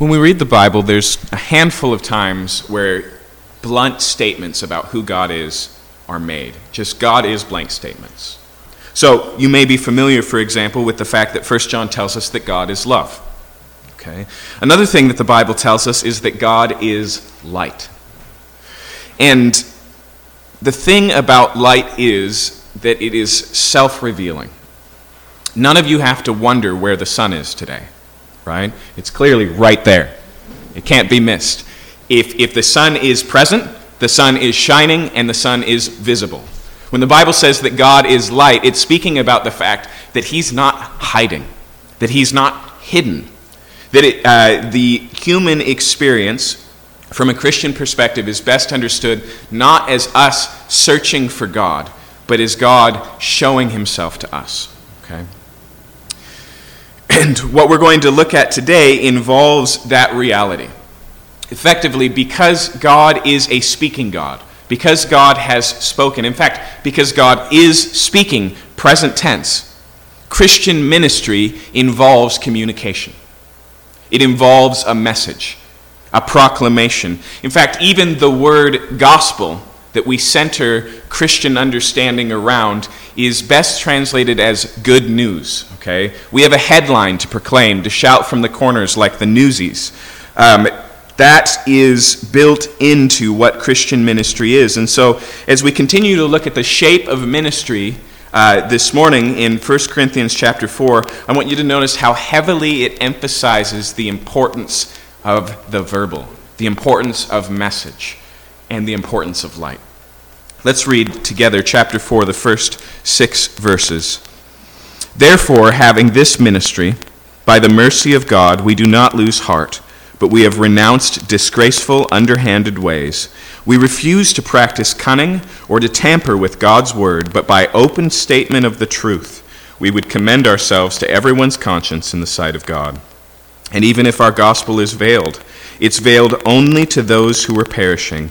When we read the Bible, there's a handful of times where blunt statements about who God is are made. Just God is blank statements. So you may be familiar, for example, with the fact that 1 John tells us that God is love. Okay? Another thing that the Bible tells us is that God is light. And the thing about light is that it is self revealing. None of you have to wonder where the sun is today right? It's clearly right there. It can't be missed. If, if the sun is present, the sun is shining and the sun is visible. When the Bible says that God is light, it's speaking about the fact that He's not hiding, that He's not hidden. That it, uh, the human experience, from a Christian perspective, is best understood not as us searching for God, but as God showing Himself to us. Okay? And what we're going to look at today involves that reality. Effectively, because God is a speaking God, because God has spoken, in fact, because God is speaking, present tense, Christian ministry involves communication. It involves a message, a proclamation. In fact, even the word gospel that we center Christian understanding around is best translated as good news. Okay? We have a headline to proclaim, to shout from the corners like the newsies. Um, that is built into what Christian ministry is. And so, as we continue to look at the shape of ministry uh, this morning in 1 Corinthians chapter 4, I want you to notice how heavily it emphasizes the importance of the verbal, the importance of message and the importance of light. Let's read together chapter 4, the first six verses. Therefore, having this ministry, by the mercy of God, we do not lose heart, but we have renounced disgraceful, underhanded ways. We refuse to practice cunning or to tamper with God's word, but by open statement of the truth, we would commend ourselves to everyone's conscience in the sight of God. And even if our gospel is veiled, it's veiled only to those who are perishing.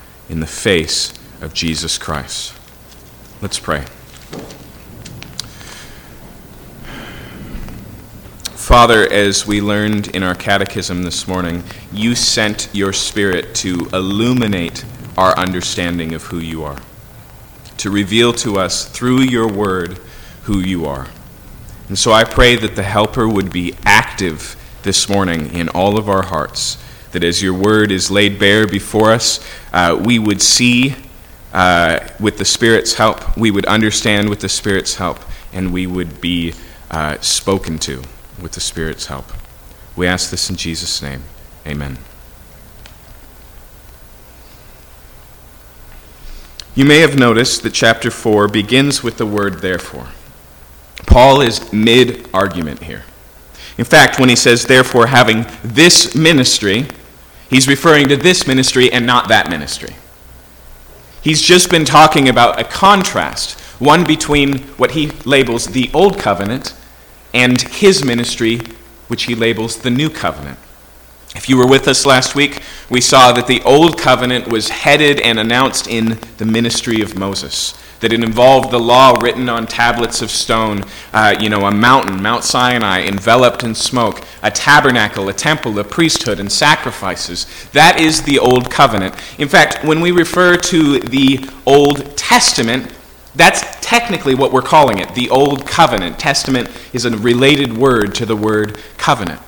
in the face of Jesus Christ. Let's pray. Father, as we learned in our catechism this morning, you sent your Spirit to illuminate our understanding of who you are, to reveal to us through your word who you are. And so I pray that the Helper would be active this morning in all of our hearts that as your word is laid bare before us, uh, we would see uh, with the Spirit's help, we would understand with the Spirit's help, and we would be uh, spoken to with the Spirit's help. We ask this in Jesus' name. Amen. You may have noticed that chapter 4 begins with the word therefore. Paul is mid argument here. In fact, when he says, therefore, having this ministry, He's referring to this ministry and not that ministry. He's just been talking about a contrast, one between what he labels the Old Covenant and his ministry, which he labels the New Covenant. If you were with us last week, we saw that the Old Covenant was headed and announced in the ministry of Moses that it involved the law written on tablets of stone, uh, you know, a mountain, Mount Sinai, enveloped in smoke, a tabernacle, a temple, a priesthood, and sacrifices. That is the Old Covenant. In fact, when we refer to the Old Testament, that's technically what we're calling it, the Old Covenant. Testament is a related word to the word covenant.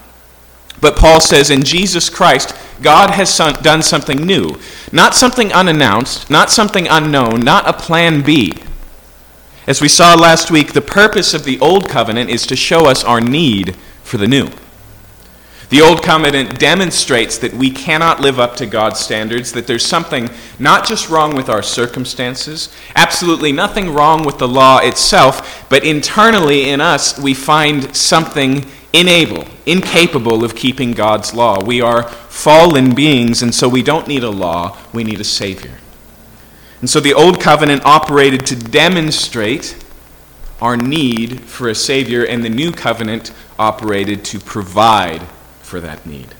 But Paul says in Jesus Christ, God has done something new. Not something unannounced, not something unknown, not a plan B. As we saw last week, the purpose of the Old Covenant is to show us our need for the new. The Old Covenant demonstrates that we cannot live up to God's standards, that there's something not just wrong with our circumstances, absolutely nothing wrong with the law itself, but internally in us we find something inable, incapable of keeping God's law. We are fallen beings, and so we don't need a law, we need a Savior. And so the Old Covenant operated to demonstrate our need for a Savior, and the New Covenant operated to provide for that need.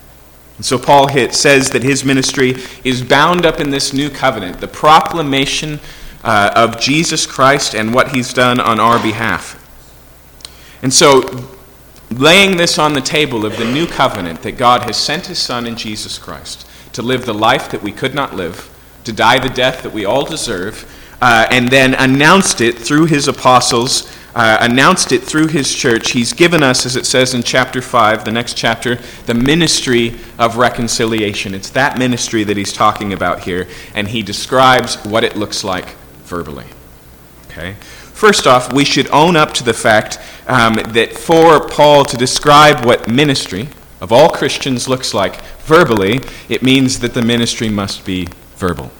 And so Paul says that his ministry is bound up in this new covenant, the proclamation uh, of Jesus Christ and what he's done on our behalf. And so, laying this on the table of the new covenant that God has sent his Son in Jesus Christ to live the life that we could not live, to die the death that we all deserve, uh, and then announced it through his apostles uh, announced it through his church. He's given us, as it says in chapter 5, the next chapter, the ministry of reconciliation. It's that ministry that he's talking about here, and he describes what it looks like verbally. Okay? First off, we should own up to the fact um, that for Paul to describe what ministry of all Christians looks like verbally, it means that the ministry must be verbal.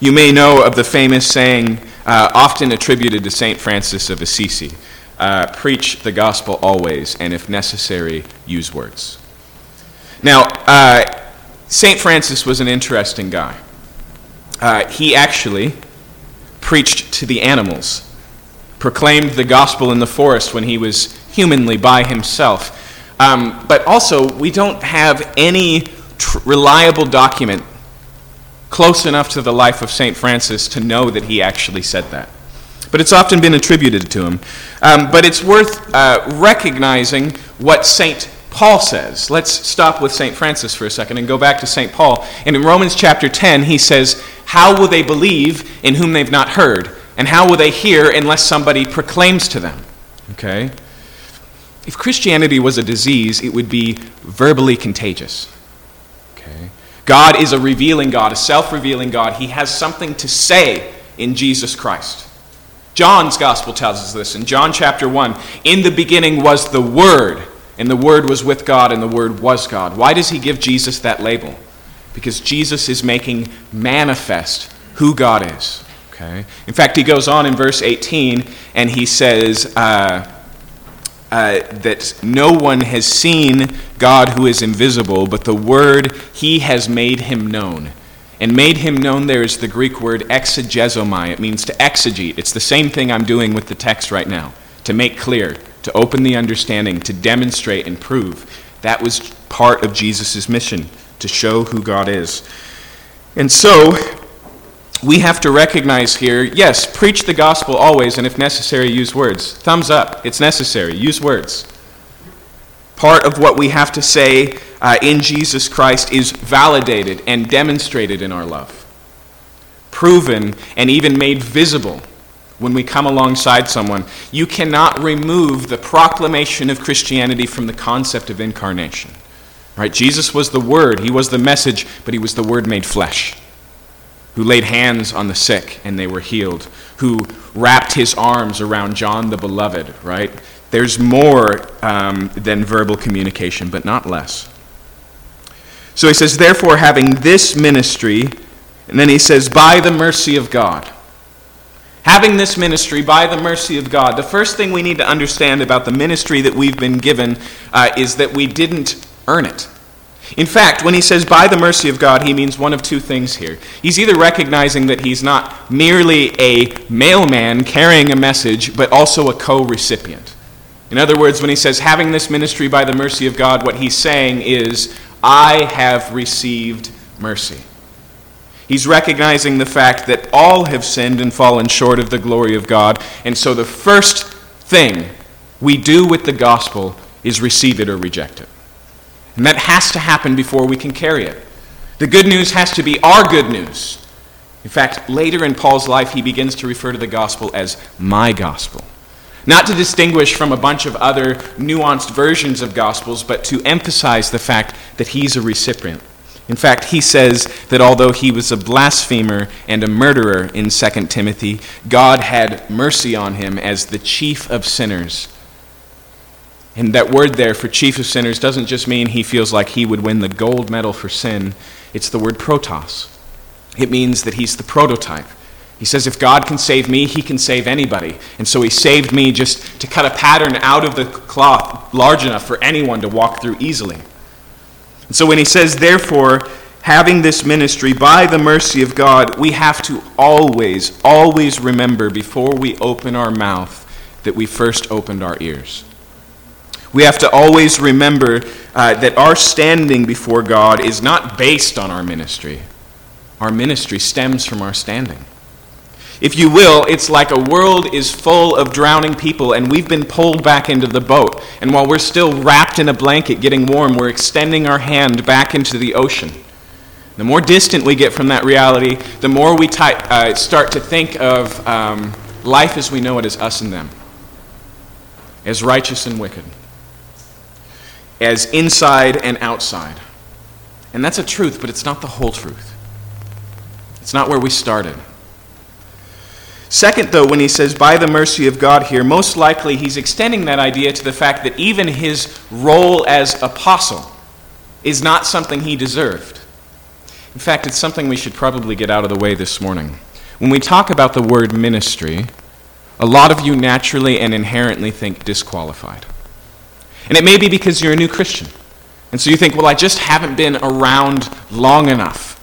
You may know of the famous saying, uh, often attributed to St. Francis of Assisi uh, preach the gospel always, and if necessary, use words. Now, uh, St. Francis was an interesting guy. Uh, he actually preached to the animals, proclaimed the gospel in the forest when he was humanly by himself. Um, but also, we don't have any tr- reliable document close enough to the life of St. Francis to know that he actually said that. But it's often been attributed to him. Um, but it's worth uh, recognizing what St. Paul says. Let's stop with St. Francis for a second and go back to St. Paul. And in Romans chapter 10, he says, How will they believe in whom they've not heard? And how will they hear unless somebody proclaims to them? Okay? If Christianity was a disease, it would be verbally contagious. Okay? God is a revealing God, a self revealing God. He has something to say in Jesus Christ. John's gospel tells us this in John chapter 1. In the beginning was the Word, and the Word was with God, and the Word was God. Why does he give Jesus that label? Because Jesus is making manifest who God is. Okay? In fact, he goes on in verse 18 and he says, uh, uh, that no one has seen God who is invisible, but the Word, He has made Him known. And made Him known there is the Greek word exegezomai. It means to exegete. It's the same thing I'm doing with the text right now to make clear, to open the understanding, to demonstrate and prove. That was part of Jesus' mission, to show who God is. And so, we have to recognize here yes, preach the gospel always, and if necessary, use words. Thumbs up. It's necessary. Use words. Part of what we have to say uh, in Jesus Christ is validated and demonstrated in our love, proven and even made visible when we come alongside someone. You cannot remove the proclamation of Christianity from the concept of incarnation. Right? Jesus was the Word, He was the message, but He was the Word made flesh who laid hands on the sick and they were healed, who wrapped his arms around John the Beloved, right? There's more um, than verbal communication, but not less. So he says, therefore, having this ministry, and then he says, by the mercy of God. Having this ministry by the mercy of God, the first thing we need to understand about the ministry that we've been given uh, is that we didn't earn it. In fact, when he says by the mercy of God, he means one of two things here. He's either recognizing that he's not merely a mailman carrying a message, but also a co recipient. In other words, when he says having this ministry by the mercy of God, what he's saying is, I have received mercy. He's recognizing the fact that all have sinned and fallen short of the glory of God. And so the first thing we do with the gospel is receive it or reject it. And that has to happen before we can carry it. The good news has to be our good news. In fact, later in Paul's life, he begins to refer to the gospel as my gospel. Not to distinguish from a bunch of other nuanced versions of gospels, but to emphasize the fact that he's a recipient. In fact, he says that although he was a blasphemer and a murderer in 2 Timothy, God had mercy on him as the chief of sinners and that word there for chief of sinners doesn't just mean he feels like he would win the gold medal for sin, it's the word protos. It means that he's the prototype. He says, if God can save me, he can save anybody. And so he saved me just to cut a pattern out of the cloth large enough for anyone to walk through easily. And so when he says, therefore, having this ministry by the mercy of God, we have to always, always remember before we open our mouth that we first opened our ears. We have to always remember uh, that our standing before God is not based on our ministry. Our ministry stems from our standing. If you will, it's like a world is full of drowning people and we've been pulled back into the boat. And while we're still wrapped in a blanket getting warm, we're extending our hand back into the ocean. The more distant we get from that reality, the more we uh, start to think of um, life as we know it as us and them, as righteous and wicked, as inside and outside. And that's a truth, but it's not the whole truth. It's not where we started. Second, though, when he says by the mercy of God here, most likely he's extending that idea to the fact that even his role as apostle is not something he deserved. In fact, it's something we should probably get out of the way this morning. When we talk about the word ministry, a lot of you naturally and inherently think disqualified. And it may be because you're a new Christian. And so you think, well, I just haven't been around long enough.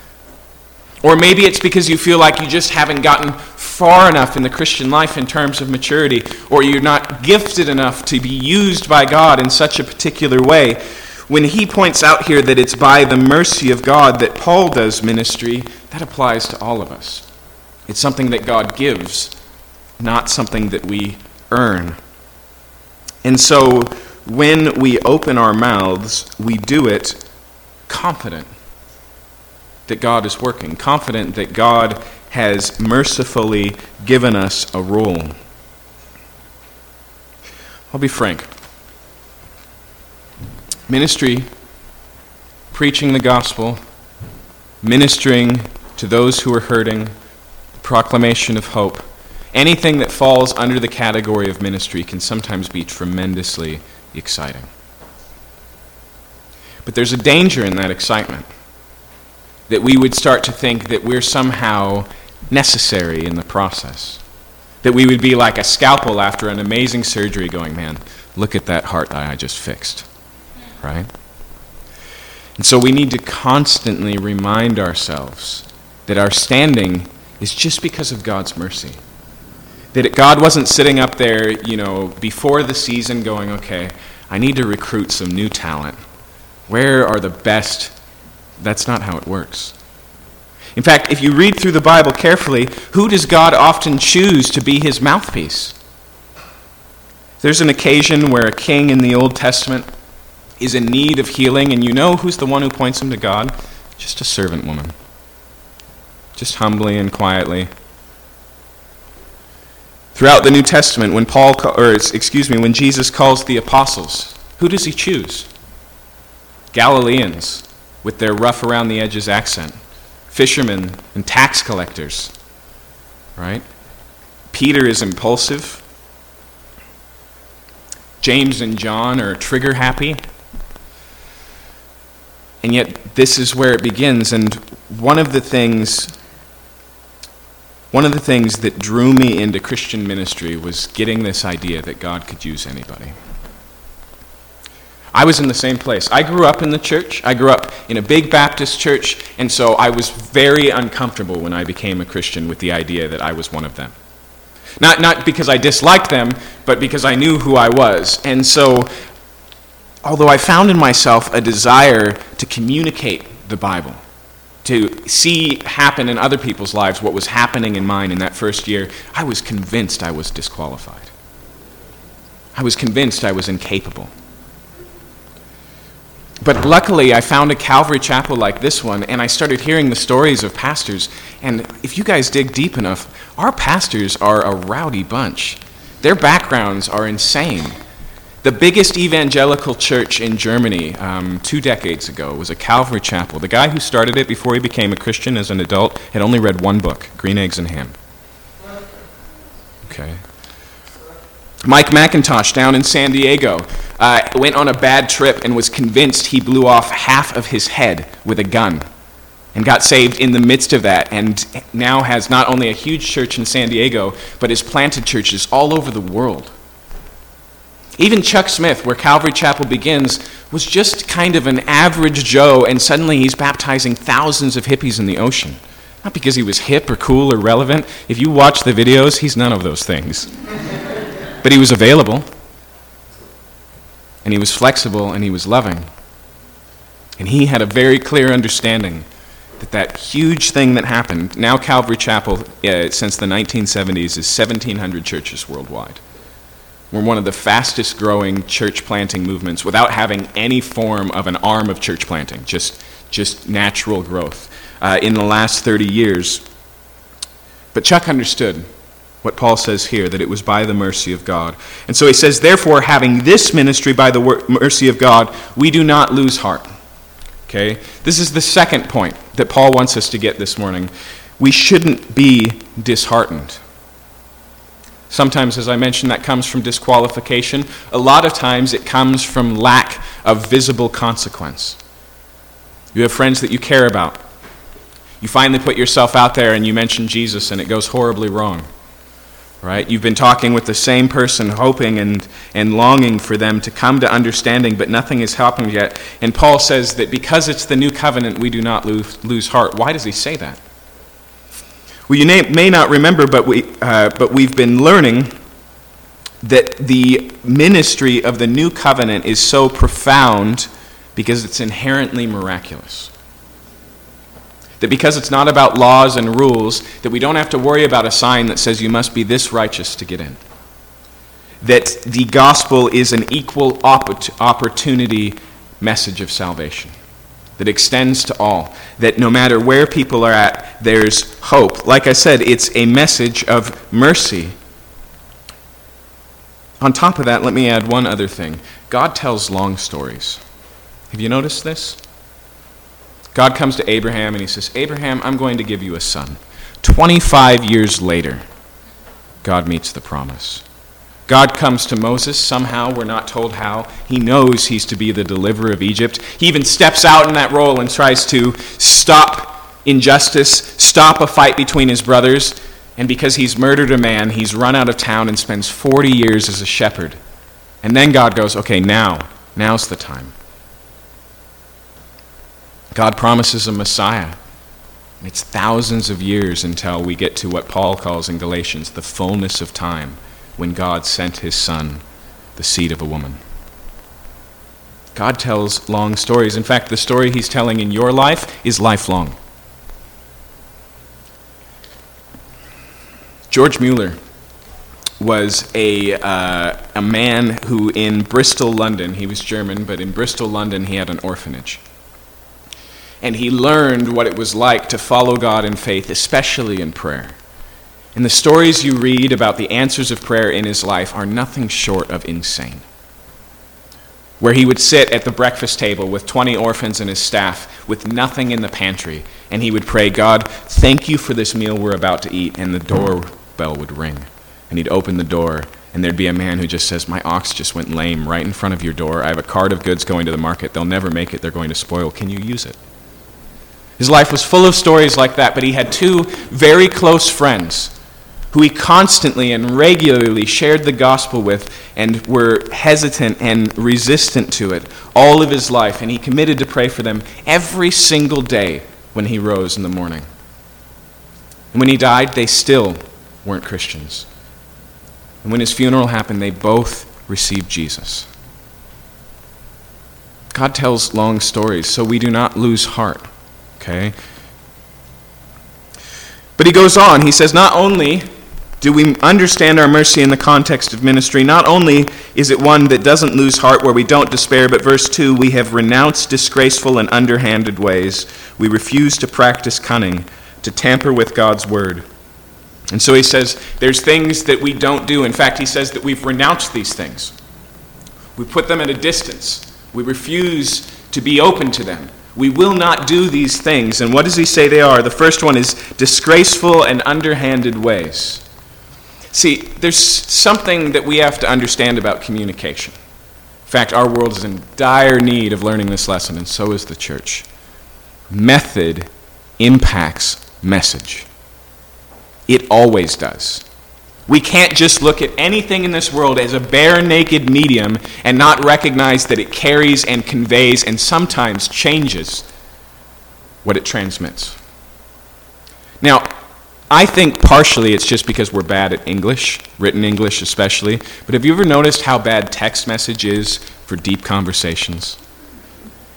Or maybe it's because you feel like you just haven't gotten far enough in the Christian life in terms of maturity, or you're not gifted enough to be used by God in such a particular way. When he points out here that it's by the mercy of God that Paul does ministry, that applies to all of us. It's something that God gives, not something that we earn. And so when we open our mouths, we do it confident that God is working, confident that God has mercifully given us a role. I'll be frank. Ministry, preaching the gospel, ministering to those who are hurting, proclamation of hope, anything that falls under the category of ministry can sometimes be tremendously exciting. But there's a danger in that excitement that we would start to think that we're somehow necessary in the process. That we would be like a scalpel after an amazing surgery, going, man, look at that heart that I just fixed. Right? And so we need to constantly remind ourselves that our standing is just because of God's mercy. That God wasn't sitting up there, you know, before the season going, okay, I need to recruit some new talent. Where are the best? That's not how it works. In fact, if you read through the Bible carefully, who does God often choose to be his mouthpiece? There's an occasion where a king in the Old Testament is in need of healing, and you know who's the one who points him to God? Just a servant woman. Just humbly and quietly. Throughout the New Testament, when Paul, or excuse me, when Jesus calls the apostles, who does he choose? Galileans with their rough around the edges accent fishermen and tax collectors, right? Peter is impulsive. James and John are trigger happy. And yet, this is where it begins. And one of the things. One of the things that drew me into Christian ministry was getting this idea that God could use anybody. I was in the same place. I grew up in the church. I grew up in a big Baptist church, and so I was very uncomfortable when I became a Christian with the idea that I was one of them. Not, not because I disliked them, but because I knew who I was. And so, although I found in myself a desire to communicate the Bible, to see happen in other people's lives what was happening in mine in that first year, I was convinced I was disqualified. I was convinced I was incapable. But luckily, I found a Calvary chapel like this one, and I started hearing the stories of pastors. And if you guys dig deep enough, our pastors are a rowdy bunch. Their backgrounds are insane. The biggest evangelical church in Germany um, two decades ago was a Calvary chapel. The guy who started it before he became a Christian as an adult had only read one book Green Eggs and Ham. Okay. Mike MacIntosh down in San Diego uh, went on a bad trip and was convinced he blew off half of his head with a gun. and got saved in the midst of that, and now has not only a huge church in San Diego, but has planted churches all over the world. Even Chuck Smith, where Calvary Chapel begins, was just kind of an average Joe, and suddenly he's baptizing thousands of hippies in the ocean. Not because he was hip or cool or relevant. If you watch the videos, he's none of those things. But he was available, and he was flexible, and he was loving. And he had a very clear understanding that that huge thing that happened, now Calvary Chapel, uh, since the 1970s, is 1,700 churches worldwide. We're one of the fastest growing church planting movements without having any form of an arm of church planting, just, just natural growth uh, in the last 30 years. But Chuck understood what Paul says here, that it was by the mercy of God. And so he says, Therefore, having this ministry by the mercy of God, we do not lose heart. Okay? This is the second point that Paul wants us to get this morning. We shouldn't be disheartened. Sometimes, as I mentioned, that comes from disqualification. A lot of times it comes from lack of visible consequence. You have friends that you care about. You finally put yourself out there and you mention Jesus, and it goes horribly wrong. Right? You've been talking with the same person, hoping and, and longing for them to come to understanding, but nothing has happened yet. And Paul says that because it's the new covenant, we do not lose, lose heart. Why does he say that? Well, you may not remember, but, we, uh, but we've been learning that the ministry of the new covenant is so profound because it's inherently miraculous. That because it's not about laws and rules, that we don't have to worry about a sign that says you must be this righteous to get in. That the gospel is an equal opportunity message of salvation that extends to all, that no matter where people are at, there's hope. Like I said, it's a message of mercy. On top of that, let me add one other thing God tells long stories. Have you noticed this? God comes to Abraham and he says, Abraham, I'm going to give you a son. 25 years later, God meets the promise. God comes to Moses. Somehow, we're not told how. He knows he's to be the deliverer of Egypt. He even steps out in that role and tries to stop injustice, stop a fight between his brothers. And because he's murdered a man, he's run out of town and spends 40 years as a shepherd. And then God goes, okay, now, now's the time. God promises a Messiah. It's thousands of years until we get to what Paul calls in Galatians the fullness of time when God sent his son, the seed of a woman. God tells long stories. In fact, the story he's telling in your life is lifelong. George Mueller was a, uh, a man who, in Bristol, London, he was German, but in Bristol, London, he had an orphanage. And he learned what it was like to follow God in faith, especially in prayer. And the stories you read about the answers of prayer in his life are nothing short of insane. Where he would sit at the breakfast table with 20 orphans and his staff with nothing in the pantry, and he would pray, God, thank you for this meal we're about to eat, and the doorbell would ring. And he'd open the door, and there'd be a man who just says, My ox just went lame right in front of your door. I have a cart of goods going to the market. They'll never make it. They're going to spoil. Can you use it? His life was full of stories like that, but he had two very close friends who he constantly and regularly shared the gospel with and were hesitant and resistant to it all of his life. And he committed to pray for them every single day when he rose in the morning. And when he died, they still weren't Christians. And when his funeral happened, they both received Jesus. God tells long stories, so we do not lose heart. Okay? But he goes on. He says, Not only do we understand our mercy in the context of ministry? Not only is it one that doesn't lose heart where we don't despair, but verse 2 we have renounced disgraceful and underhanded ways. We refuse to practice cunning, to tamper with God's word. And so he says there's things that we don't do. In fact, he says that we've renounced these things. We put them at a distance. We refuse to be open to them. We will not do these things. And what does he say they are? The first one is disgraceful and underhanded ways. See, there's something that we have to understand about communication. In fact, our world is in dire need of learning this lesson, and so is the church. Method impacts message. It always does. We can't just look at anything in this world as a bare naked medium and not recognize that it carries and conveys and sometimes changes what it transmits. Now, I think partially it's just because we're bad at English, written English especially. But have you ever noticed how bad text message is for deep conversations?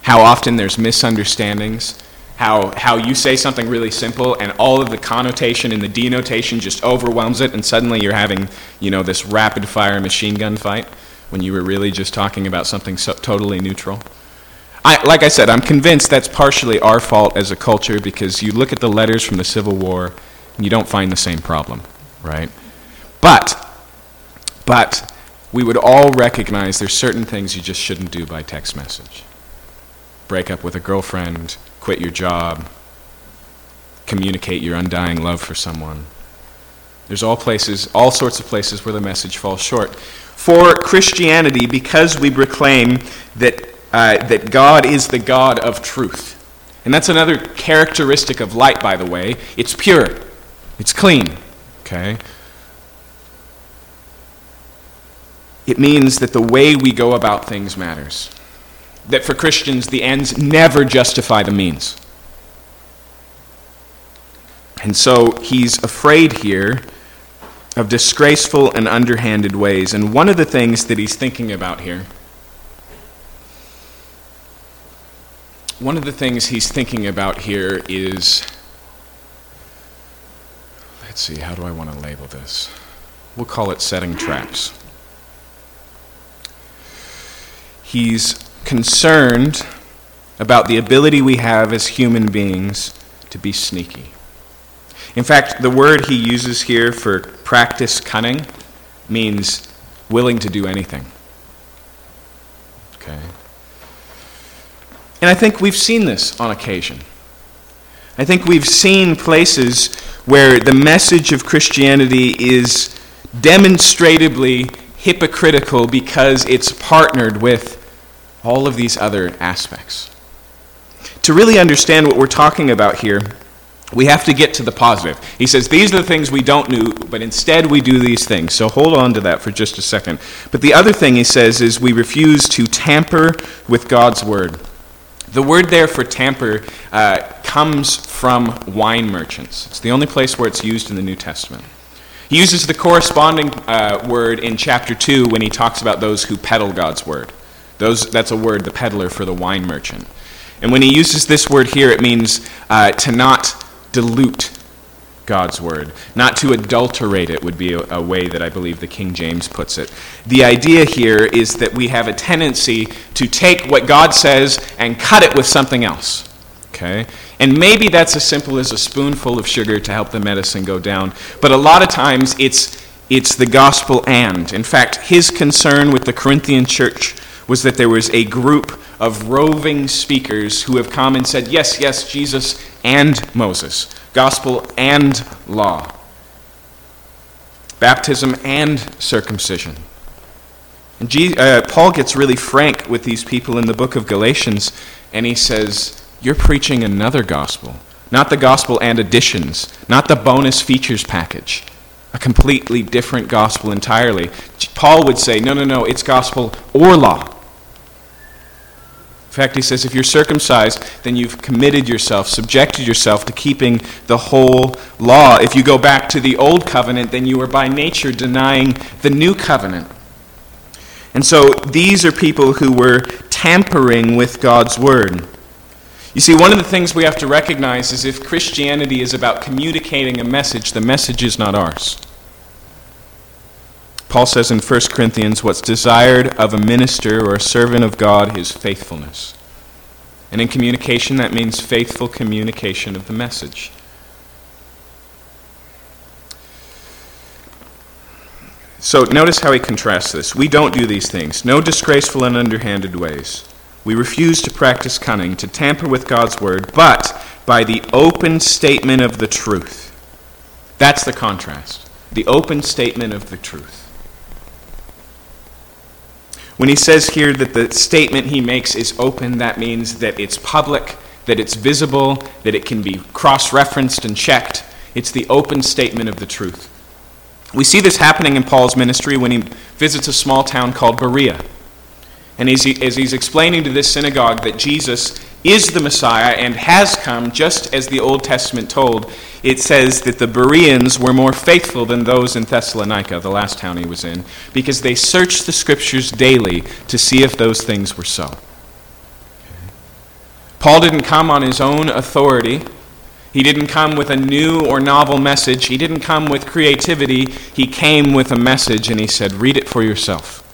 How often there's misunderstandings? How, how you say something really simple and all of the connotation and the denotation just overwhelms it, and suddenly you're having, you know, this rapid fire machine gun fight when you were really just talking about something so totally neutral? I, like I said, I'm convinced that's partially our fault as a culture because you look at the letters from the Civil War and you don't find the same problem, right? But, but, we would all recognize there's certain things you just shouldn't do by text message. Break up with a girlfriend, quit your job, communicate your undying love for someone. There's all places, all sorts of places where the message falls short. For Christianity, because we proclaim that, uh, that God is the God of truth, and that's another characteristic of light, by the way, it's pure. It's clean, okay? It means that the way we go about things matters. That for Christians, the ends never justify the means. And so he's afraid here of disgraceful and underhanded ways. And one of the things that he's thinking about here, one of the things he's thinking about here is let's see, how do I want to label this? We'll call it setting traps. He's concerned about the ability we have as human beings to be sneaky. In fact, the word he uses here for practice cunning means willing to do anything. Okay? And I think we've seen this on occasion. I think we've seen places where the message of Christianity is demonstrably hypocritical because it's partnered with all of these other aspects. To really understand what we're talking about here, we have to get to the positive. He says, These are the things we don't do, but instead we do these things. So hold on to that for just a second. But the other thing he says is we refuse to tamper with God's word. The word there for tamper uh, comes from wine merchants. It's the only place where it's used in the New Testament. He uses the corresponding uh, word in chapter 2 when he talks about those who peddle God's word. Those, that's a word, the peddler, for the wine merchant. And when he uses this word here, it means uh, to not dilute God's word. Not to adulterate it would be a, a, way that I believe the King James puts it. The idea here is that we have a tendency to take what God says and cut it with something else. Okay? And maybe that's as simple as a spoonful of sugar to help the medicine go down. But a lot of times it's, it's the gospel and. In fact, his concern with the Corinthian church was that there was a group of roving speakers who have come and said, Yes, yes, Jesus and Moses gospel and law, baptism and circumcision. And uh, Paul gets really frank with these people in the book of Galatians, and he says, You're preaching another gospel, not the gospel and additions, not the bonus features package, a completely different gospel entirely. Paul would say, No, no, no, it's gospel or law fact, he says if you're circumcised, then you've committed yourself, subjected yourself to keeping the whole law. If you go back to the old covenant, then you are by nature denying the new covenant. And so these are people who were tampering with God's word. You see, one of the things we have to recognize is if Christianity is about communicating a message, the message is not ours. Paul says in 1 Corinthians, What's desired of a minister or a servant of God is faithfulness. And in communication, that means faithful communication of the message. So notice how he contrasts this. We don't do these things. No disgraceful and underhanded ways. We refuse to practice cunning, to tamper with God's word, but by the open statement of the truth. That's the contrast. The open statement of the truth. When he says here that the statement he makes is open, that means that it's public, that it's visible, that it can be cross referenced and checked. It's the open statement of the truth. We see this happening in Paul's ministry when he visits a small town called Berea. And as, he, as he's explaining to this synagogue that Jesus is the Messiah and has come, just as the Old Testament told, it says that the Bereans were more faithful than those in Thessalonica, the last town he was in, because they searched the scriptures daily to see if those things were so. Paul didn't come on his own authority. He didn't come with a new or novel message. He didn't come with creativity. He came with a message and he said, Read it for yourself.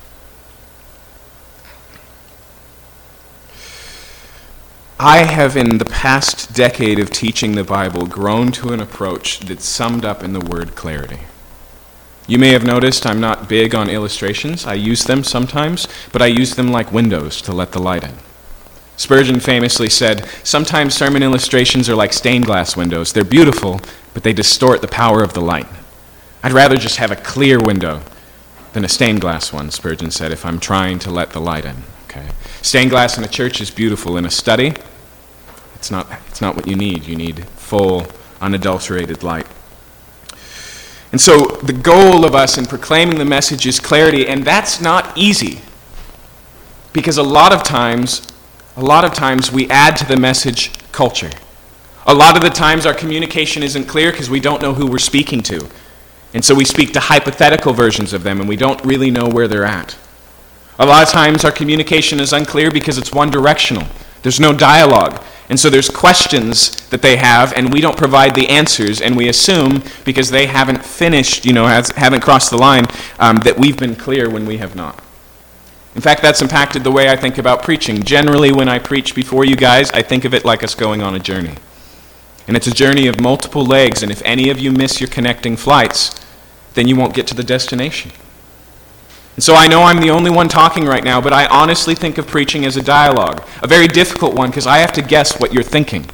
I have, in the past decade of teaching the Bible, grown to an approach that's summed up in the word clarity. You may have noticed I'm not big on illustrations. I use them sometimes, but I use them like windows to let the light in. Spurgeon famously said, Sometimes sermon illustrations are like stained glass windows. They're beautiful, but they distort the power of the light. I'd rather just have a clear window than a stained glass one, Spurgeon said, if I'm trying to let the light in. Okay. Stained glass in a church is beautiful. In a study, it's not, it's not what you need. You need full, unadulterated light. And so the goal of us in proclaiming the message is clarity, and that's not easy. Because a lot of times, a lot of times we add to the message culture. A lot of the times our communication isn't clear because we don't know who we're speaking to. And so we speak to hypothetical versions of them and we don't really know where they're at. A lot of times our communication is unclear because it's one directional. There's no dialogue. And so there's questions that they have, and we don't provide the answers, and we assume because they haven't finished, you know, has, haven't crossed the line, um, that we've been clear when we have not. In fact, that's impacted the way I think about preaching. Generally, when I preach before you guys, I think of it like us going on a journey. And it's a journey of multiple legs, and if any of you miss your connecting flights, then you won't get to the destination. And so I know I'm the only one talking right now, but I honestly think of preaching as a dialogue, a very difficult one because I have to guess what you're thinking.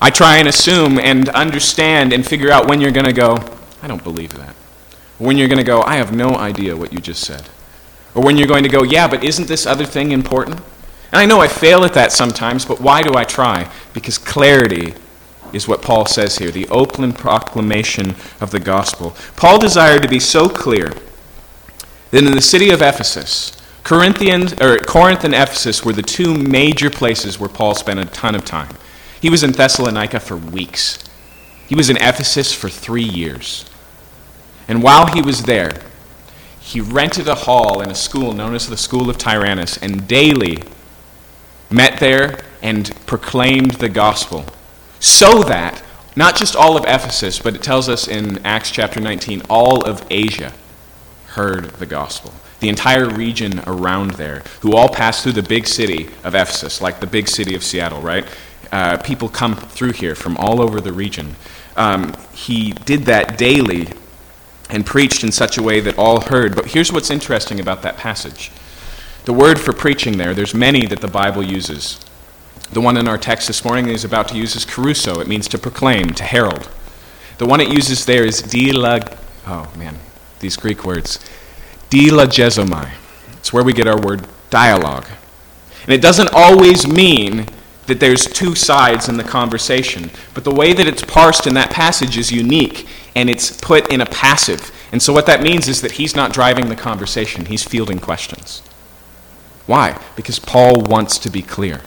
I try and assume and understand and figure out when you're going to go, I don't believe that. When you're going to go, I have no idea what you just said. Or when you're going to go, yeah, but isn't this other thing important? And I know I fail at that sometimes, but why do I try? Because clarity is what Paul says here the open proclamation of the gospel. Paul desired to be so clear then in the city of Ephesus, Corinthians, or Corinth and Ephesus were the two major places where Paul spent a ton of time. He was in Thessalonica for weeks. He was in Ephesus for three years. And while he was there, he rented a hall in a school known as the School of Tyrannus and daily met there and proclaimed the gospel. So that, not just all of Ephesus, but it tells us in Acts chapter 19, all of Asia heard the gospel. The entire region around there, who all passed through the big city of Ephesus, like the big city of Seattle, right? Uh, people come through here from all over the region. Um, he did that daily and preached in such a way that all heard. But here's what's interesting about that passage the word for preaching there, there's many that the Bible uses. The one in our text this morning is about to use is kerusso. It means to proclaim, to herald. The one it uses there is dilag. Oh, man these Greek words. Dialogizomai. It's where we get our word dialogue. And it doesn't always mean that there's two sides in the conversation, but the way that it's parsed in that passage is unique, and it's put in a passive. And so what that means is that he's not driving the conversation, he's fielding questions. Why? Because Paul wants to be clear.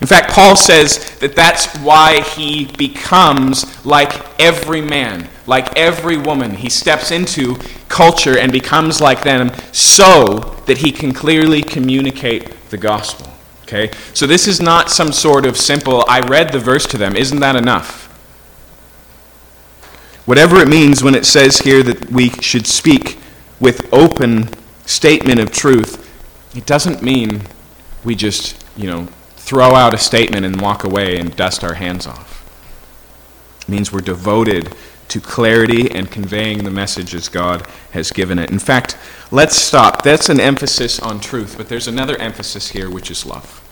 In fact, Paul says that that's why he becomes like every man, like every woman. He steps into culture and becomes like them so that he can clearly communicate the gospel. Okay? So this is not some sort of simple, I read the verse to them. Isn't that enough? Whatever it means when it says here that we should speak with open statement of truth, it doesn't mean we just, you know, throw out a statement and walk away and dust our hands off. It means we're devoted to clarity and conveying the message as God has given it. In fact, let's stop. That's an emphasis on truth, but there's another emphasis here, which is love.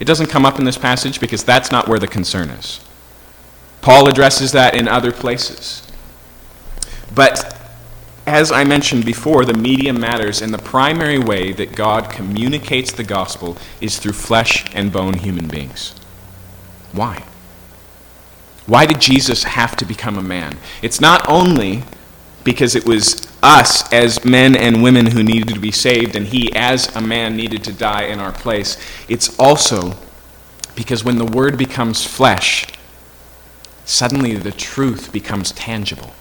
It doesn't come up in this passage because that's not where the concern is. Paul addresses that in other places. But as I mentioned before, the medium matters, and the primary way that God communicates the gospel is through flesh and bone human beings. Why? Why did Jesus have to become a man? It's not only because it was us as men and women who needed to be saved, and he as a man needed to die in our place. It's also because when the Word becomes flesh, suddenly the truth becomes tangible.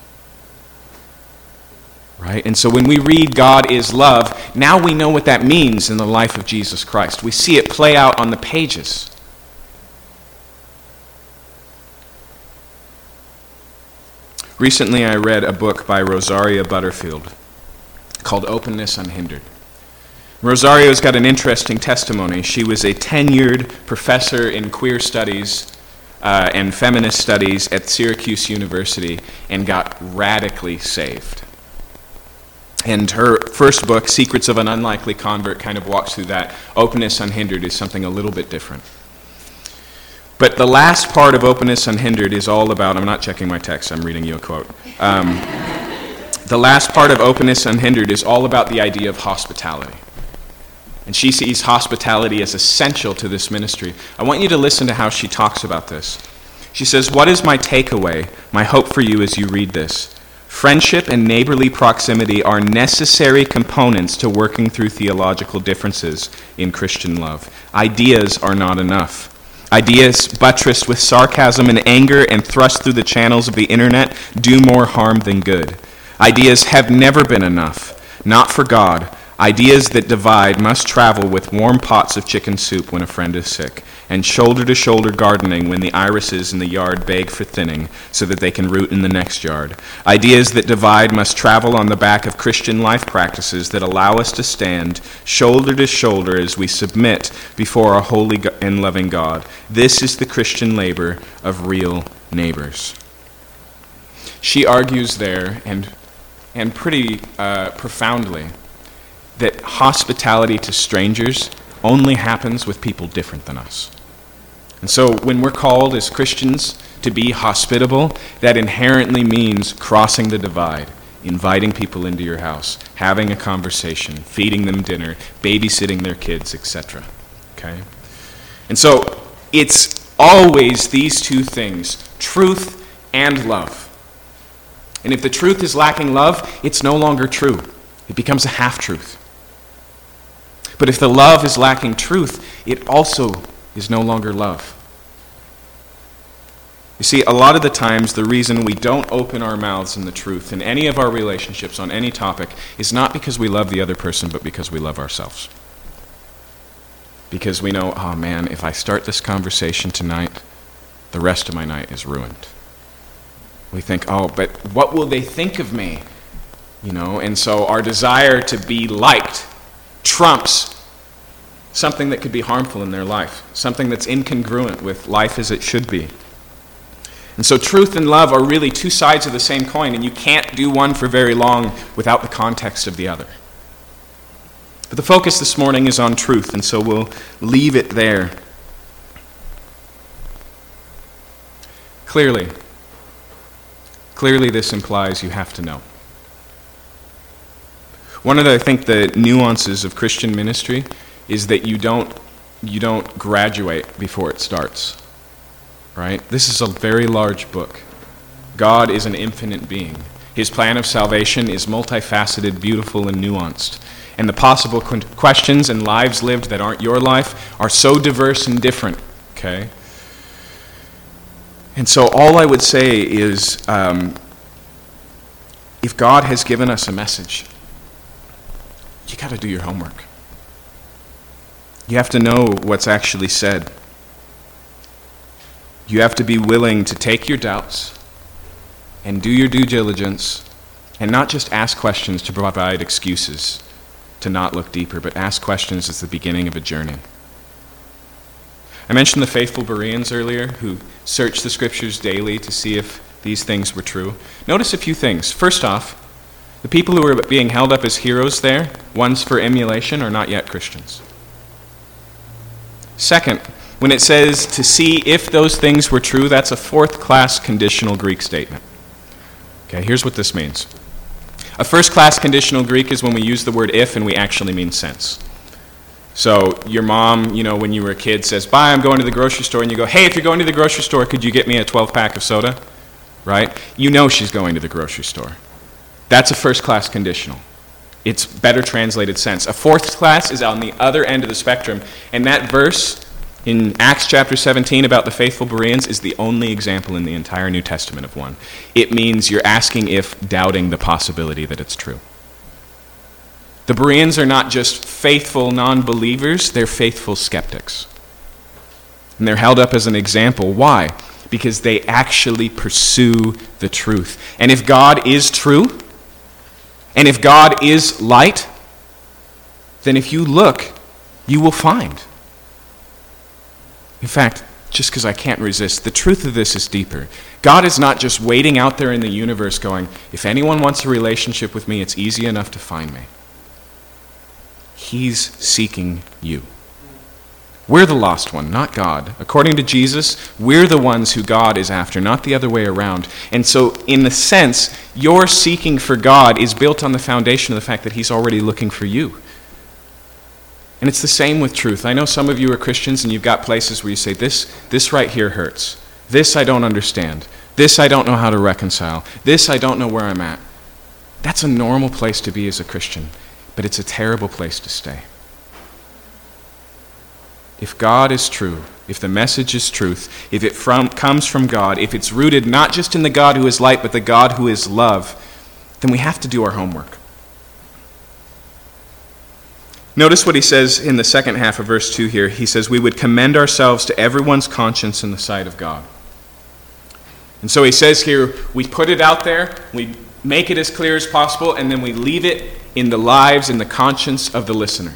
Right? And so when we read God is love, now we know what that means in the life of Jesus Christ. We see it play out on the pages. Recently, I read a book by Rosaria Butterfield called Openness Unhindered. Rosaria's got an interesting testimony. She was a tenured professor in queer studies uh, and feminist studies at Syracuse University and got radically saved. And her first book, Secrets of an Unlikely Convert, kind of walks through that. Openness Unhindered is something a little bit different. But the last part of Openness Unhindered is all about, I'm not checking my text, I'm reading you a quote. Um, the last part of Openness Unhindered is all about the idea of hospitality. And she sees hospitality as essential to this ministry. I want you to listen to how she talks about this. She says, What is my takeaway, my hope for you as you read this? Friendship and neighborly proximity are necessary components to working through theological differences in Christian love. Ideas are not enough. Ideas buttressed with sarcasm and anger and thrust through the channels of the internet do more harm than good. Ideas have never been enough, not for God. Ideas that divide must travel with warm pots of chicken soup when a friend is sick, and shoulder to shoulder gardening when the irises in the yard beg for thinning so that they can root in the next yard. Ideas that divide must travel on the back of Christian life practices that allow us to stand shoulder to shoulder as we submit before our holy and loving God. This is the Christian labor of real neighbors. She argues there, and, and pretty uh, profoundly, that hospitality to strangers only happens with people different than us. And so when we're called as Christians to be hospitable, that inherently means crossing the divide, inviting people into your house, having a conversation, feeding them dinner, babysitting their kids, etc. Okay? And so it's always these two things truth and love. And if the truth is lacking love, it's no longer true. It becomes a half truth. But if the love is lacking truth, it also is no longer love. You see, a lot of the times, the reason we don't open our mouths in the truth in any of our relationships on any topic is not because we love the other person, but because we love ourselves. Because we know, oh man, if I start this conversation tonight, the rest of my night is ruined. We think, oh, but what will they think of me? You know, and so our desire to be liked trumps something that could be harmful in their life, something that's incongruent with life as it should be. And so, truth and love are really two sides of the same coin, and you can't do one for very long without the context of the other. But the focus this morning is on truth, and so we'll leave it there. Clearly, clearly, this implies you have to know. One of the, I think, the nuances of Christian ministry is that you don't, you don't graduate before it starts. Right? This is a very large book. God is an infinite being. His plan of salvation is multifaceted, beautiful, and nuanced. And the possible questions and lives lived that aren't your life are so diverse and different. Okay? And so, all I would say is um, if God has given us a message, you got to do your homework. You have to know what's actually said. You have to be willing to take your doubts and do your due diligence and not just ask questions to provide excuses to not look deeper, but ask questions as the beginning of a journey. I mentioned the faithful Bereans earlier who searched the scriptures daily to see if these things were true. Notice a few things. First off, the people who are being held up as heroes there, ones for emulation, are not yet Christians. Second, when it says to see if those things were true, that's a fourth class conditional Greek statement. Okay, here's what this means. A first class conditional Greek is when we use the word if and we actually mean since. So your mom, you know, when you were a kid says, Bye, I'm going to the grocery store. And you go, Hey, if you're going to the grocery store, could you get me a 12 pack of soda? Right? You know she's going to the grocery store. That's a first class conditional. It's better translated sense. A fourth class is on the other end of the spectrum. And that verse in Acts chapter 17 about the faithful Bereans is the only example in the entire New Testament of one. It means you're asking if, doubting the possibility that it's true. The Bereans are not just faithful non believers, they're faithful skeptics. And they're held up as an example. Why? Because they actually pursue the truth. And if God is true, and if God is light, then if you look, you will find. In fact, just because I can't resist, the truth of this is deeper. God is not just waiting out there in the universe going, if anyone wants a relationship with me, it's easy enough to find me. He's seeking you. We're the lost one, not God. According to Jesus, we're the ones who God is after, not the other way around. And so, in a sense, your seeking for God is built on the foundation of the fact that He's already looking for you. And it's the same with truth. I know some of you are Christians and you've got places where you say, This, this right here hurts. This I don't understand. This I don't know how to reconcile. This I don't know where I'm at. That's a normal place to be as a Christian, but it's a terrible place to stay. If God is true, if the message is truth, if it from, comes from God, if it's rooted not just in the God who is light, but the God who is love, then we have to do our homework. Notice what he says in the second half of verse 2 here. He says, We would commend ourselves to everyone's conscience in the sight of God. And so he says here, we put it out there, we make it as clear as possible, and then we leave it in the lives and the conscience of the listener.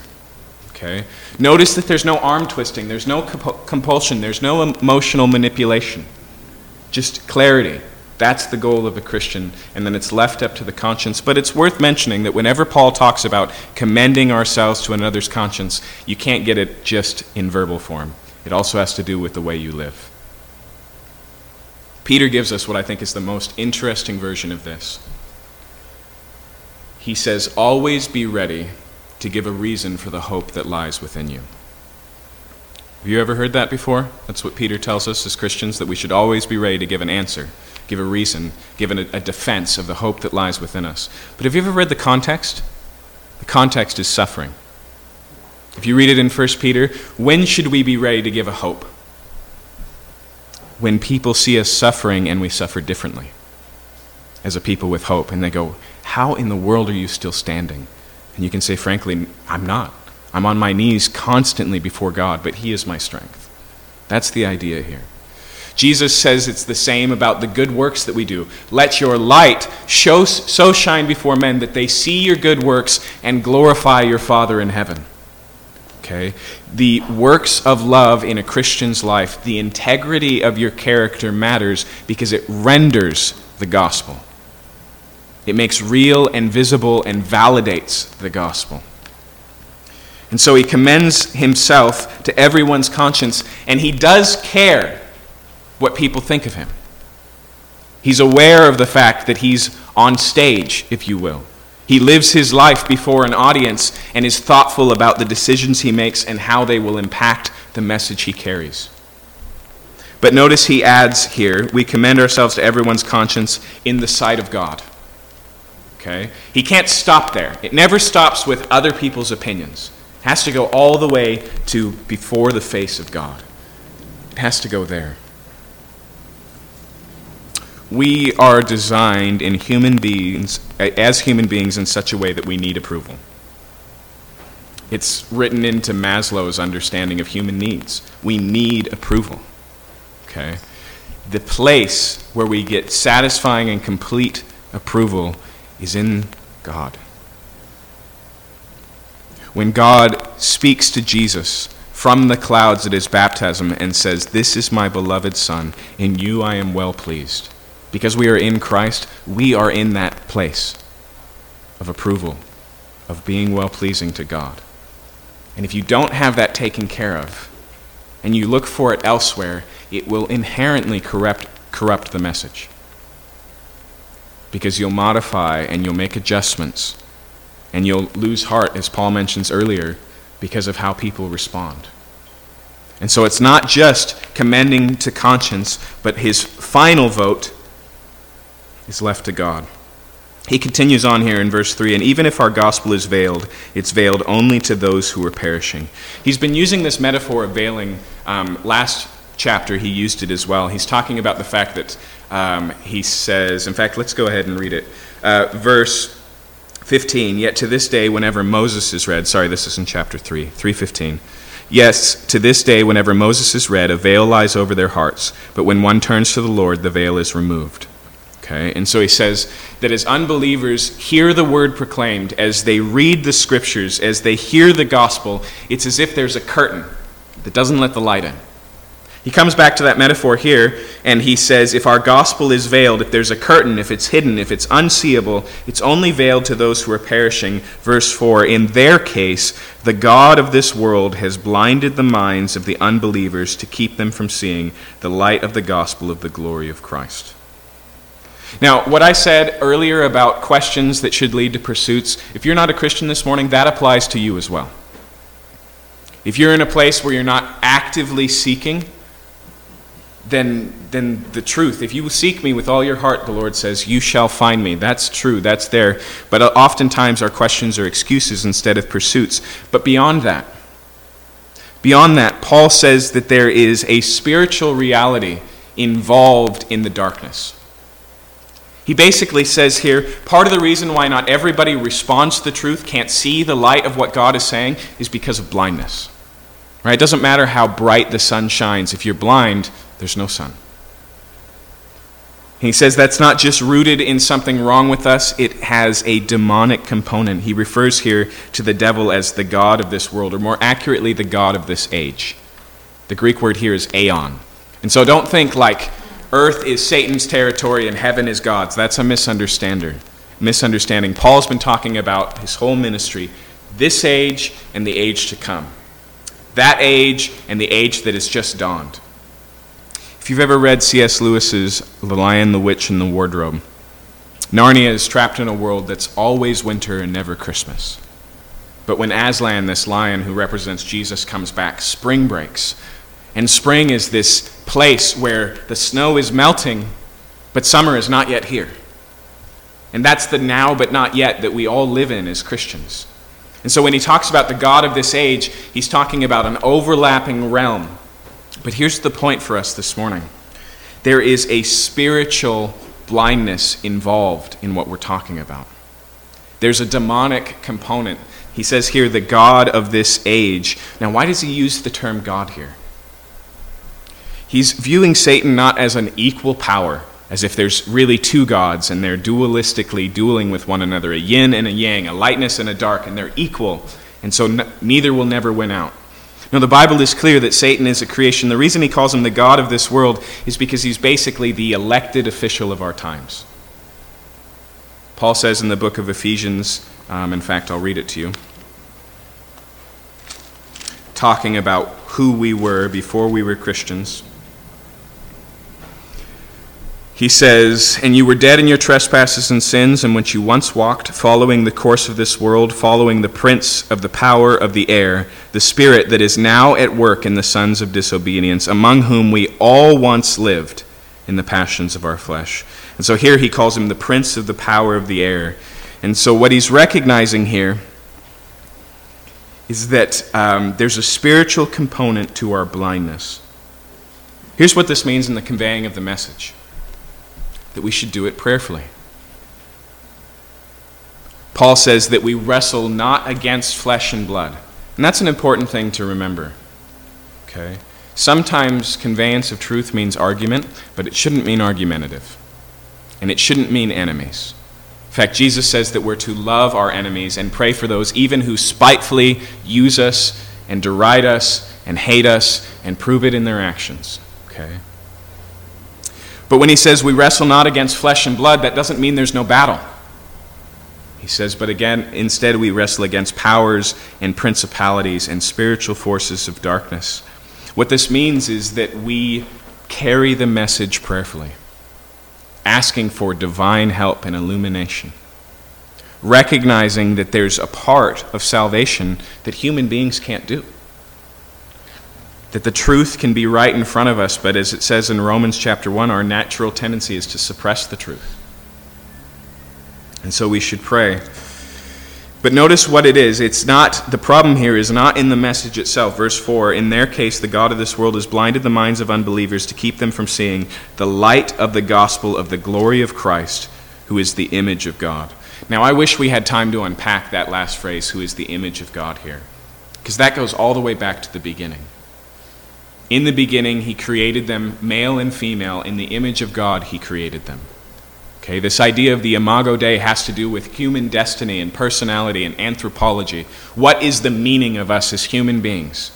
Okay? Notice that there's no arm twisting, there's no compulsion, there's no emotional manipulation. Just clarity. That's the goal of a Christian, and then it's left up to the conscience. But it's worth mentioning that whenever Paul talks about commending ourselves to another's conscience, you can't get it just in verbal form. It also has to do with the way you live. Peter gives us what I think is the most interesting version of this. He says, Always be ready to give a reason for the hope that lies within you. Have you ever heard that before? That's what Peter tells us as Christians, that we should always be ready to give an answer, give a reason, give a, defense of the hope that lies within us. But have you ever read the context? The context is suffering. If you read it in 1 Peter, when should we be ready to give a hope? When people see us suffering and we suffer differently as a people with hope, and they go, How in the world are you still standing? And you can say, frankly, I'm not. I'm on my knees constantly before God, but He is my strength. That's the idea here. Jesus says it's the same about the good works that we do. Let your light show, so shine before men that they see your good works and glorify your Father in heaven. Okay? The works of love in a Christian's life, the integrity of your character matters because it renders the gospel. It makes real and visible and validates the gospel. And so he commends himself to everyone's conscience, and he does care what people think of him. He's aware of the fact that he's on stage, if you will. He lives his life before an audience and is thoughtful about the decisions he makes and how they will impact the message he carries. But notice he adds here we commend ourselves to everyone's conscience in the sight of God. Okay? He can't stop there. It never stops with other people's opinions. It has to go all the way to before the face of God. It has to go there. We are designed in human beings as human beings in such a way that we need approval. It's written into Maslow's understanding of human needs. We need approval. Okay? The place where we get satisfying and complete approval is in God. When God speaks to Jesus from the clouds at his baptism and says, This is my beloved Son, in you I am well pleased. Because we are in Christ, we are in that place of approval, of being well pleasing to God. And if you don't have that taken care of, and you look for it elsewhere, it will inherently corrupt, corrupt the message because you'll modify and you'll make adjustments and you'll lose heart, as Paul mentions earlier, because of how people respond. And so it's not just commending to conscience, but his final vote is left to God. He continues on here in verse 3 and even if our gospel is veiled, it's veiled only to those who are perishing. He's been using this metaphor of veiling. Um, last chapter, he used it as well. He's talking about the fact that um, he says, in fact, let's go ahead and read it. Uh, verse 15 Yet to this day, whenever Moses is read, sorry, this is in chapter 3, 315. Yes, to this day, whenever Moses is read, a veil lies over their hearts, but when one turns to the Lord, the veil is removed. Okay? And so he says that as unbelievers hear the word proclaimed, as they read the scriptures, as they hear the gospel, it's as if there's a curtain that doesn't let the light in. He comes back to that metaphor here, and he says, If our gospel is veiled, if there's a curtain, if it's hidden, if it's unseeable, it's only veiled to those who are perishing. Verse 4 In their case, the God of this world has blinded the minds of the unbelievers to keep them from seeing the light of the gospel of the glory of Christ. Now, what I said earlier about questions that should lead to pursuits, if you're not a Christian this morning, that applies to you as well. If you're in a place where you're not actively seeking, then, then the truth, if you seek me with all your heart, the Lord says, you shall find me. That's true, that's there. But uh, oftentimes our questions are excuses instead of pursuits. But beyond that, beyond that, Paul says that there is a spiritual reality involved in the darkness. He basically says here part of the reason why not everybody responds to the truth, can't see the light of what God is saying, is because of blindness. Right? It doesn't matter how bright the sun shines. If you're blind, there's no sun. He says that's not just rooted in something wrong with us, it has a demonic component. He refers here to the devil as the God of this world, or more accurately, the God of this age. The Greek word here is aeon. And so don't think like earth is Satan's territory and heaven is God's. That's a misunderstanding. Misunderstanding. Paul's been talking about his whole ministry, this age and the age to come. That age and the age that has just dawned. If you've ever read C.S. Lewis's The Lion, the Witch, and the Wardrobe, Narnia is trapped in a world that's always winter and never Christmas. But when Aslan, this lion who represents Jesus, comes back, spring breaks. And spring is this place where the snow is melting, but summer is not yet here. And that's the now but not yet that we all live in as Christians. And so when he talks about the God of this age, he's talking about an overlapping realm. But here's the point for us this morning there is a spiritual blindness involved in what we're talking about. There's a demonic component. He says here, the God of this age. Now, why does he use the term God here? He's viewing Satan not as an equal power, as if there's really two gods and they're dualistically dueling with one another a yin and a yang, a lightness and a dark, and they're equal, and so n- neither will never win out. No, the Bible is clear that Satan is a creation. The reason he calls him the God of this world is because he's basically the elected official of our times. Paul says in the book of Ephesians, um, in fact, I'll read it to you, talking about who we were before we were Christians. He says, And you were dead in your trespasses and sins, in which you once walked, following the course of this world, following the prince of the power of the air, the spirit that is now at work in the sons of disobedience, among whom we all once lived in the passions of our flesh. And so here he calls him the prince of the power of the air. And so what he's recognizing here is that um, there's a spiritual component to our blindness. Here's what this means in the conveying of the message that we should do it prayerfully. Paul says that we wrestle not against flesh and blood. And that's an important thing to remember. Okay? Sometimes conveyance of truth means argument, but it shouldn't mean argumentative. And it shouldn't mean enemies. In fact, Jesus says that we're to love our enemies and pray for those even who spitefully use us and deride us and hate us and prove it in their actions. Okay? But when he says we wrestle not against flesh and blood, that doesn't mean there's no battle. He says, but again, instead we wrestle against powers and principalities and spiritual forces of darkness. What this means is that we carry the message prayerfully, asking for divine help and illumination. recognizing that there's a part of salvation that human beings can't do. That the truth can be right in front of us, but as it says in Romans chapter 1, our natural tendency is to suppress the truth. And so we should pray. But notice what it is. It's not, the problem here is not in the message itself. Verse 4 In their case, the God of this world has blinded the minds of unbelievers to keep them from seeing the light of the gospel of the glory of Christ, who is the image of God. Now, I wish we had time to unpack that last phrase, who is the image of God here, because that goes all the way back to the beginning. In the beginning, he created them, male and female. In the image of God, he created them. Okay, this idea of the imago Dei has to do with human destiny and personality and anthropology. What is the meaning of us as human beings?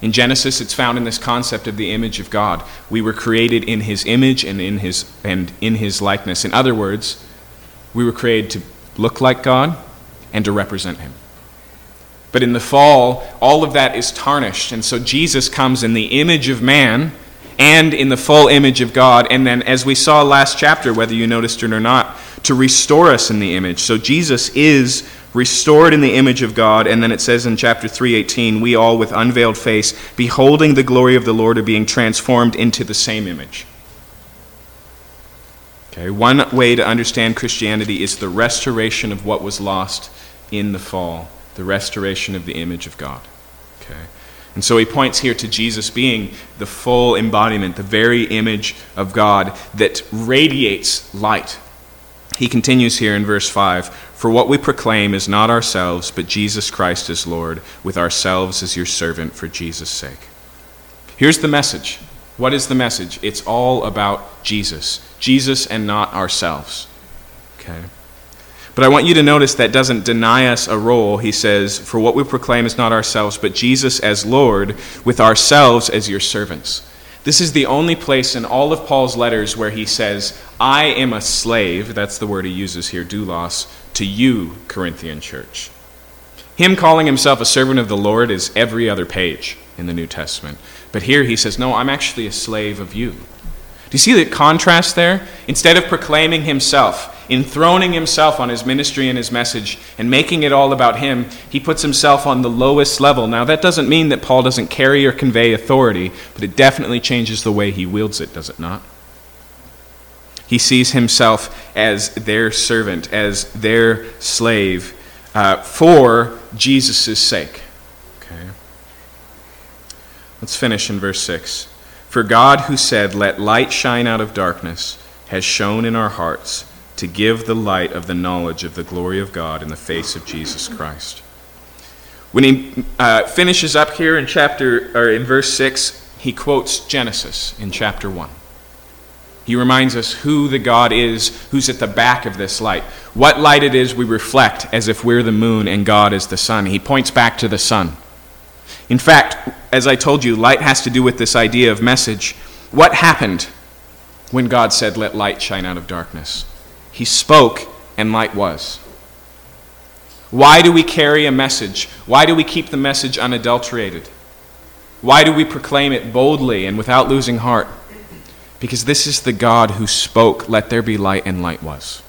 In Genesis, it's found in this concept of the image of God. We were created in his image and in his, and in his likeness. In other words, we were created to look like God and to represent Him. But in the fall, all of that is tarnished. And so Jesus comes in the image of man and in the full image of God. And then, as we saw last chapter, whether you noticed it or not, to restore us in the image. So Jesus is restored in the image of God. And then it says in chapter 3:18, we all with unveiled face, beholding the glory of the Lord, are being transformed into the same image. Okay, one way to understand Christianity is the restoration of what was lost in the fall, the restoration of the image of God. Okay. And so he points here to Jesus being the full embodiment, the very image of God that radiates light. He continues here in verse 5 For what we proclaim is not ourselves, but Jesus Christ as Lord, with ourselves as your servant for Jesus' sake. Here's the message what is the message? It's all about Jesus. Jesus and not ourselves. Okay? But I want you to notice that doesn't deny us a role. He says, For what we proclaim is not ourselves, but Jesus as Lord, with ourselves as your servants. This is the only place in all of Paul's letters where he says, I am a slave, that's the word he uses here, doulos, to you, Corinthian church. Him calling himself a servant of the Lord is every other page in the New Testament. But here he says, No, I'm actually a slave of you. Do you see the contrast there? Instead of proclaiming himself, enthroning himself on his ministry and his message, and making it all about him, he puts himself on the lowest level. Now, that doesn't mean that Paul doesn't carry or convey authority, but it definitely changes the way he wields it, does it not? He sees himself as their servant, as their slave, uh, for Jesus' sake. Okay. Let's finish in verse 6. For God, who said, Let light shine out of darkness, has shone in our hearts to give the light of the knowledge of the glory of God in the face of Jesus Christ. When he uh, finishes up here in chapter or in verse 6, he quotes Genesis in chapter 1. He reminds us who the God is who's at the back of this light. What light it is we reflect as if we're the moon and God is the sun. He points back to the sun. In fact, as I told you, light has to do with this idea of message. What happened when God said, Let light shine out of darkness? He spoke, and light was. Why do we carry a message? Why do we keep the message unadulterated? Why do we proclaim it boldly and without losing heart? Because this is the God who spoke, Let there be light, and light was.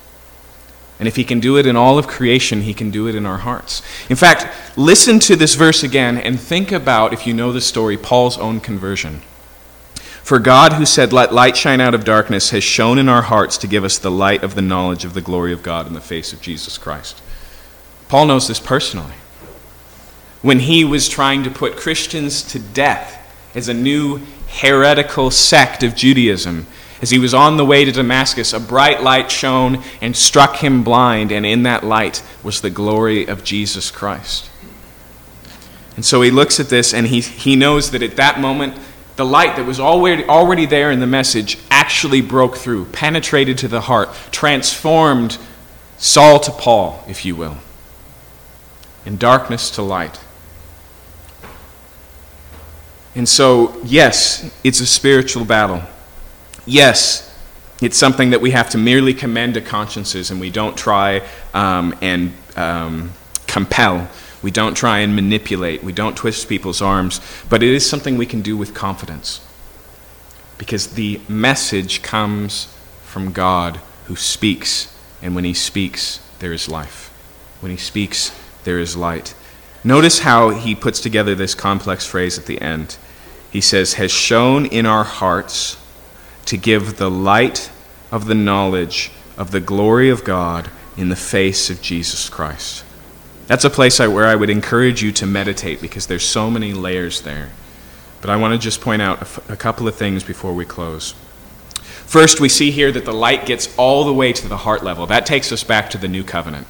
And if he can do it in all of creation, he can do it in our hearts. In fact, listen to this verse again and think about, if you know the story, Paul's own conversion. For God, who said, Let light shine out of darkness, has shone in our hearts to give us the light of the knowledge of the glory of God in the face of Jesus Christ. Paul knows this personally. When he was trying to put Christians to death as a new heretical sect of Judaism, as he was on the way to Damascus, a bright light shone and struck him blind, and in that light was the glory of Jesus Christ. And so he looks at this and he, he knows that at that moment, the light that was already, already there in the message actually broke through, penetrated to the heart, transformed Saul to Paul, if you will, and darkness to light. And so, yes, it's a spiritual battle. Yes, it's something that we have to merely commend to consciences and we don't try um, and um, compel. We don't try and manipulate. We don't twist people's arms. But it is something we can do with confidence. Because the message comes from God who speaks. And when he speaks, there is life. When he speaks, there is light. Notice how he puts together this complex phrase at the end. He says, has shone in our hearts to give the light of the knowledge of the glory of God in the face of Jesus Christ. That's a place where I would encourage you to meditate because there's so many layers there. But I want to just point out a couple of things before we close. First, we see here that the light gets all the way to the heart level. That takes us back to the new covenant.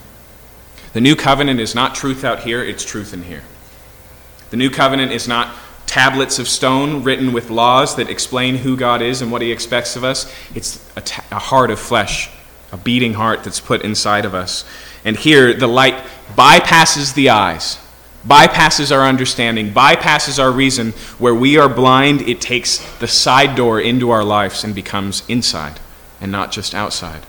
The new covenant is not truth out here, it's truth in here. The new covenant is not tablets of stone written with laws that explain who God is and what he expects of us. It's a, heart of flesh, a beating heart that's put inside of us. And here, the light bypasses the eyes, bypasses our understanding, bypasses our reason. Where we are blind, it takes the side door into our lives and becomes inside and not just outside.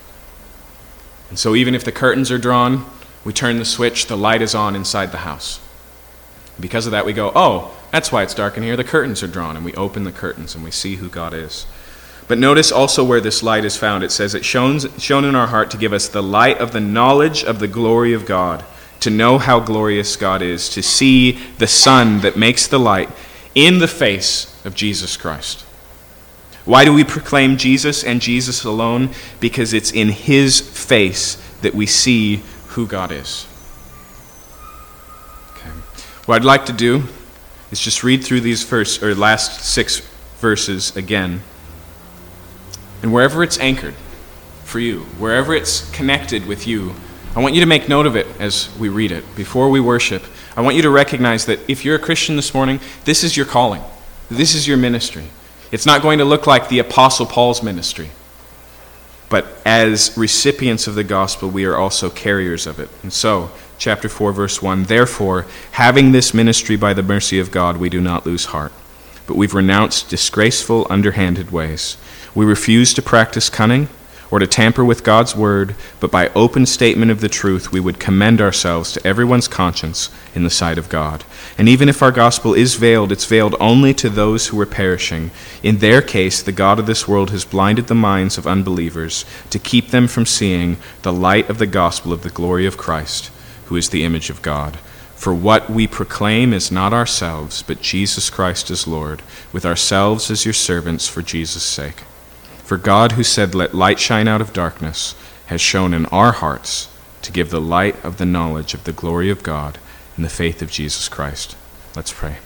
And so, even if the curtains are drawn, we turn the switch, the light is on inside the house. Because of that, we go, oh, that's why it's dark in here. The curtains are drawn, and we open the curtains and we see who God is. But notice also where this light is found. It says, It shone, shone in our heart to give us the light of the knowledge of the glory of God, to know how glorious God is, to see the sun that makes the light in the face of Jesus Christ. Why do we proclaim Jesus and Jesus alone? Because it's in his face that we see who God is. What I'd like to do is just read through these first or last six verses again. And wherever it's anchored for you, wherever it's connected with you, I want you to make note of it as we read it. Before we worship, I want you to recognize that if you're a Christian this morning, this is your calling. This is your ministry. It's not going to look like the Apostle Paul's ministry. But as recipients of the gospel, we are also carriers of it. And so, chapter 4, verse 1 Therefore, having this ministry by the mercy of God, we do not lose heart. But we've renounced disgraceful, underhanded ways. We refuse to practice cunning or to tamper with God's word, but by open statement of the truth, we would commend ourselves to everyone's conscience in the sight of God. And even if our gospel is veiled, it's veiled only to those who are perishing. In their case, the God of this world has blinded the minds of unbelievers to keep them from seeing the light of the gospel of the glory of Christ, who is the image of God. For what we proclaim is not ourselves, but Jesus Christ as Lord, with ourselves as your servants for Jesus' sake. For God, who said, Let light shine out of darkness, has shone in our hearts to give the light of the knowledge of the glory of God in the faith of Jesus Christ. Let's pray.